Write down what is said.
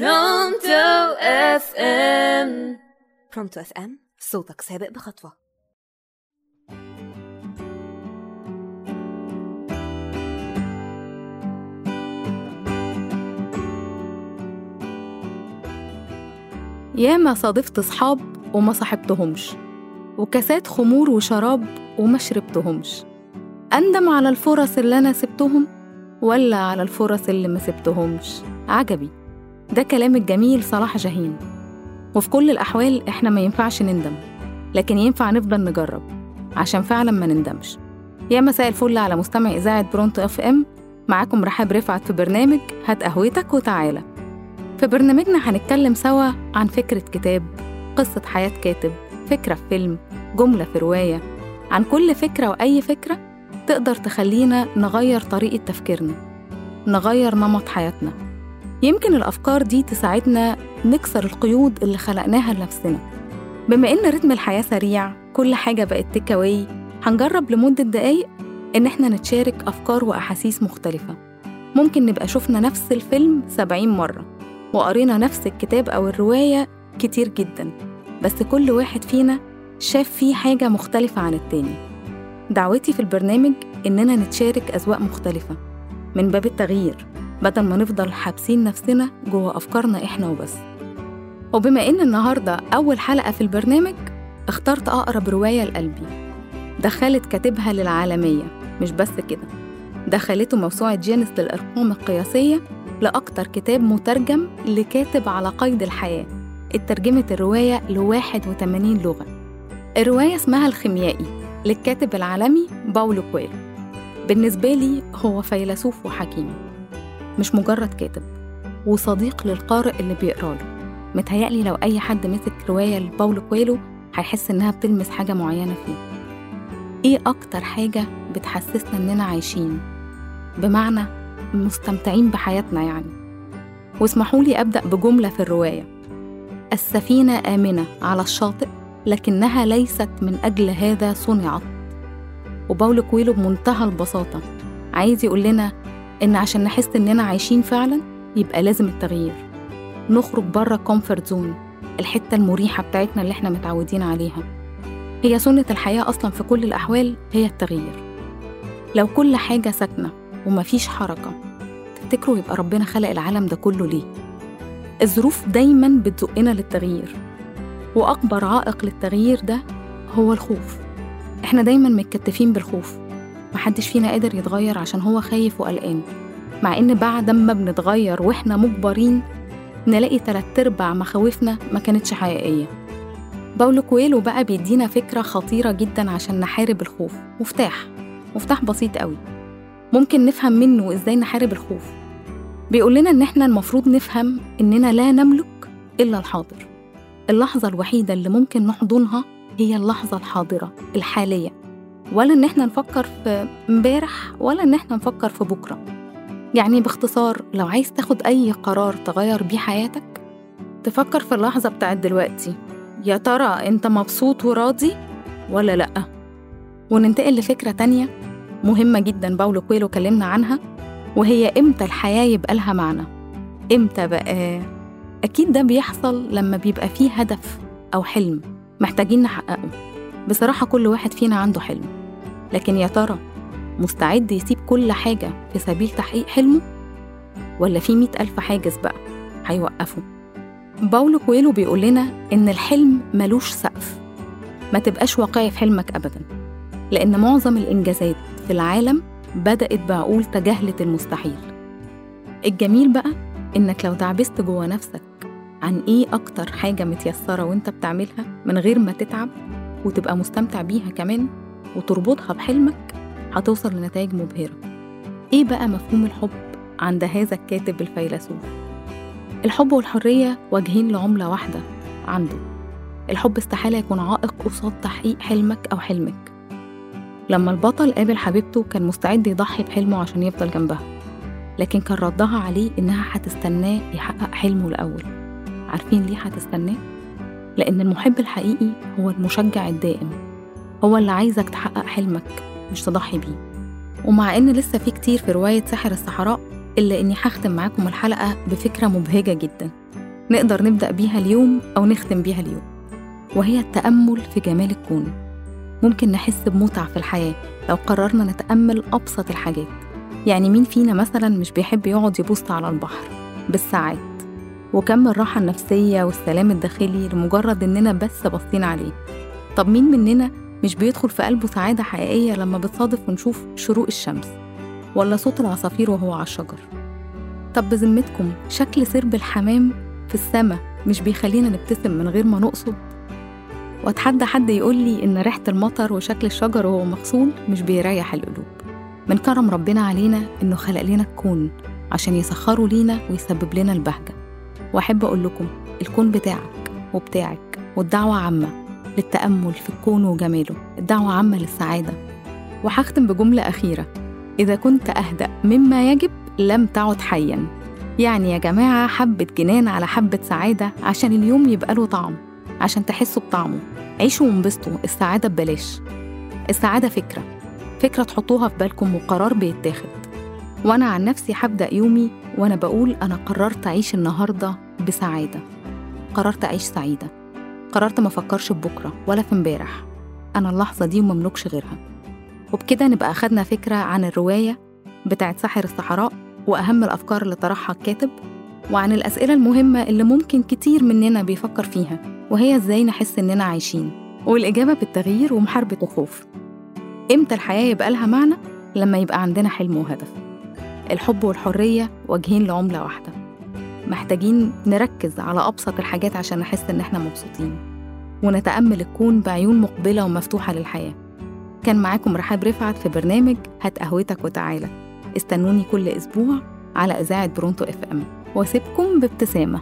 Pronto FM Pronto FM صوتك سابق بخطوة. ياما صادفت صحاب وما صاحبتهمش وكاسات خمور وشراب وما شربتهمش. أندم على الفرص اللي أنا سبتهم ولا على الفرص اللي ما سبتهمش. عجبي. ده كلام الجميل صلاح جاهين. وفي كل الأحوال إحنا ما ينفعش نندم لكن ينفع نفضل نجرب عشان فعلا ما نندمش. يا مساء الفل على مستمع إذاعة Pronto FM معاكم رحاب رفعت في برنامج هات قهوتك وتعالى. في برنامجنا هنتكلم سوا عن فكرة كتاب قصة حياة كاتب فكرة في فيلم جملة في رواية. عن كل فكرة وأي فكرة تقدر تخلينا نغير طريقة تفكيرنا نغير نمط حياتنا. يمكن الأفكار دي تساعدنا نكسر القيود اللي خلقناها لنفسنا. بما إن رتم الحياة سريع كل حاجة بقت تيك أواي هنجرب لمدة دقايق إن إحنا نتشارك أفكار وأحاسيس مختلفة. ممكن نبقى شفنا نفس الفيلم سبعين مرة وقرينا نفس الكتاب أو الرواية كتير جدا بس كل واحد فينا شاف فيه حاجة مختلفة عن التاني. دعوتي في البرنامج إننا نتشارك أذواق مختلفة من باب التغيير. بدل ما نفضل حابسين نفسنا جوه أفكارنا إحنا وبس. وبما إن النهاردة أول حلقة في البرنامج اخترت أقرب رواية لقلبي. دخلت كاتبها للعالمية مش بس كده. دخلته موسوعة جينيس للأرقام القياسية لأكتر كتاب مترجم لكاتب على قيد الحياة. اترجمت الرواية ل 81 لغة. الرواية اسمها الخيميائي للكاتب العالمي باولو كويلو. بالنسبة لي هو فيلسوف وحكيم. مش مجرد كاتب وصديق للقارئ اللي بيقرأ له. متهيألي لو أي حد مسك رواية لباولو كويلو هيحس إنها بتلمس حاجة معينة فيه. إيه أكتر حاجة بتحسسنا إننا عايشين؟ بمعنى مستمتعين بحياتنا يعني. واسمحوا لي أبدأ بجملة في الرواية. السفينة آمنة على الشاطئ لكنها ليست من أجل هذا صنعت. وباولو كويلو بمنتهى البساطة عايز يقول لنا إن عشان نحس إننا عايشين فعلا يبقى لازم التغيير. نخرج بره comfort zone الحتة المريحة بتاعتنا اللي إحنا متعودين عليها. هي سنة الحياة أصلا في كل الأحوال هي التغيير. لو كل حاجة ساكنة ومفيش حركة تفتكروا يبقى ربنا خلق العالم ده كله ليه؟ الظروف دايما بتزقنا للتغيير وأكبر عائق للتغيير ده هو الخوف. إحنا دايما متكتفين بالخوف. محدش فينا قادر يتغير عشان هو خايف وقلقان. مع إن بعد ما بنتغير وإحنا مجبرين نلاقي تلات أرباع مخاوفنا ما كانتش حقيقية. باولو كويلو بقى بيدينا فكرة خطيرة جدا عشان نحارب الخوف. مفتاح. مفتاح بسيط قوي. ممكن نفهم منه إزاي نحارب الخوف. بيقول لنا إن إحنا المفروض نفهم إننا لا نملك إلا الحاضر. اللحظة الوحيدة اللي ممكن نحضنها هي اللحظة الحاضرة الحالية. ولا إن إحنا نفكر في امبارح ولا إن إحنا نفكر في بكرة. يعني باختصار لو عايز تاخد أي قرار تغير بيه حياتك تفكر في اللحظة بتاعت دلوقتي. يا ترى أنت مبسوط وراضي ولا لأ؟ وننتقل لفكرة تانية مهمة جدا باولو كويلو كلمنا عنها وهي إمتى الحياة يبقى لها معنى؟ إمتى بقى؟ أكيد ده بيحصل لما بيبقى فيه هدف أو حلم محتاجين نحققه. بصراحة كل واحد فينا عنده حلم. لكن يا ترى مستعد يسيب كل حاجة في سبيل تحقيق حلمه؟ ولا في مئة ألف حاجز بقى هيوقفه؟ باولو كويلو بيقول لنا إن الحلم ملوش سقف. ما تبقاش واقعي في حلمك أبدا. لأن معظم الإنجازات في العالم بدأت بعقول تجاهلت المستحيل. الجميل بقى إنك لو تعبست جوه نفسك عن إيه أكتر حاجة متيسرة وإنت بتعملها من غير ما تتعب؟ وتبقى مستمتع بيها كمان وتربطها بحلمك هتوصل لنتائج مبهرة إيه بقى مفهوم الحب عند هذا الكاتب الفيلسوف؟ الحب والحرية وجهين لعملة واحدة عنده الحب استحالة يكون عائق قصاد تحقيق حلمك أو حلمك لما البطل قابل حبيبته كان مستعد يضحي بحلمه عشان يفضل جنبها لكن كان ردها عليه إنها هتستناه يحقق حلمه الأول عارفين ليه هتستناه؟ لأن المحب الحقيقي هو المشجع الدائم. هو اللي عايزك تحقق حلمك مش تضحي بيه. ومع إن لسه في كتير في رواية ساحر الصحراء إلا إني هختم معاكم الحلقة بفكرة مبهجة جدا. نقدر نبدأ بيها اليوم أو نختم بيها اليوم. وهي التأمل في جمال الكون. ممكن نحس بمتعة في الحياة لو قررنا نتأمل أبسط الحاجات. يعني مين فينا مثلا مش بيحب يقعد يبص على البحر بالساعات؟ وكم الراحة النفسية والسلام الداخلي لمجرد إننا بس باصين عليه. طب مين مننا مش بيدخل في قلبه سعادة حقيقية لما بتصادف ونشوف شروق الشمس؟ ولا صوت العصافير وهو على الشجر؟ طب بذمتكم شكل سرب الحمام في السماء مش بيخلينا نبتسم من غير ما نقصد؟ واتحدى حد يقول لي إن ريحة المطر وشكل الشجر وهو مغسول مش بيريح القلوب. من كرم ربنا علينا إنه خلق لنا الكون عشان يسخره لينا ويسبب لنا البهجة. وأحب أقول لكم الكون بتاعك وبتاعك والدعوة عامة للتأمل في الكون وجماله الدعوة عامة للسعادة. وهختم بجملة أخيرة إذا كنت أهدأ مما يجب لم تعد حيا. يعني يا جماعة حبة جنان على حبة سعادة عشان اليوم يبقى له طعم عشان تحسوا بطعمه. عيشوا وانبسطوا السعادة ببلاش. السعادة فكرة فكرة تحطوها في بالكم وقرار بيتاخد. وأنا عن نفسي هبدأ يومي وأنا بقول أنا قررت أعيش النهاردة بسعادة. قررت أعيش سعيدة. قررت ما أفكرش ببكرة ولا في امبارح. أنا اللحظة دي ومملكش غيرها. وبكده نبقى أخدنا فكرة عن الرواية بتاعت ساحر الصحراء وأهم الأفكار اللي طرحها الكاتب وعن الأسئلة المهمة اللي ممكن كتير مننا بيفكر فيها وهي إزاي نحس إننا عايشين. والإجابة بالتغيير ومحاربة الخوف. إمتى الحياة يبقى لها معنى؟ لما يبقى عندنا حلم وهدف. الحب والحرية وجهين لعملة واحدة. محتاجين نركز على أبسط الحاجات عشان نحس إن إحنا مبسوطين. ونتأمل الكون بعيون مقبلة ومفتوحة للحياة. كان معاكم رحاب رفعت في برنامج هات قهوتك وتعالى. استنوني كل أسبوع على إذاعة برونتو إف إم. وأسيبكم بابتسامة.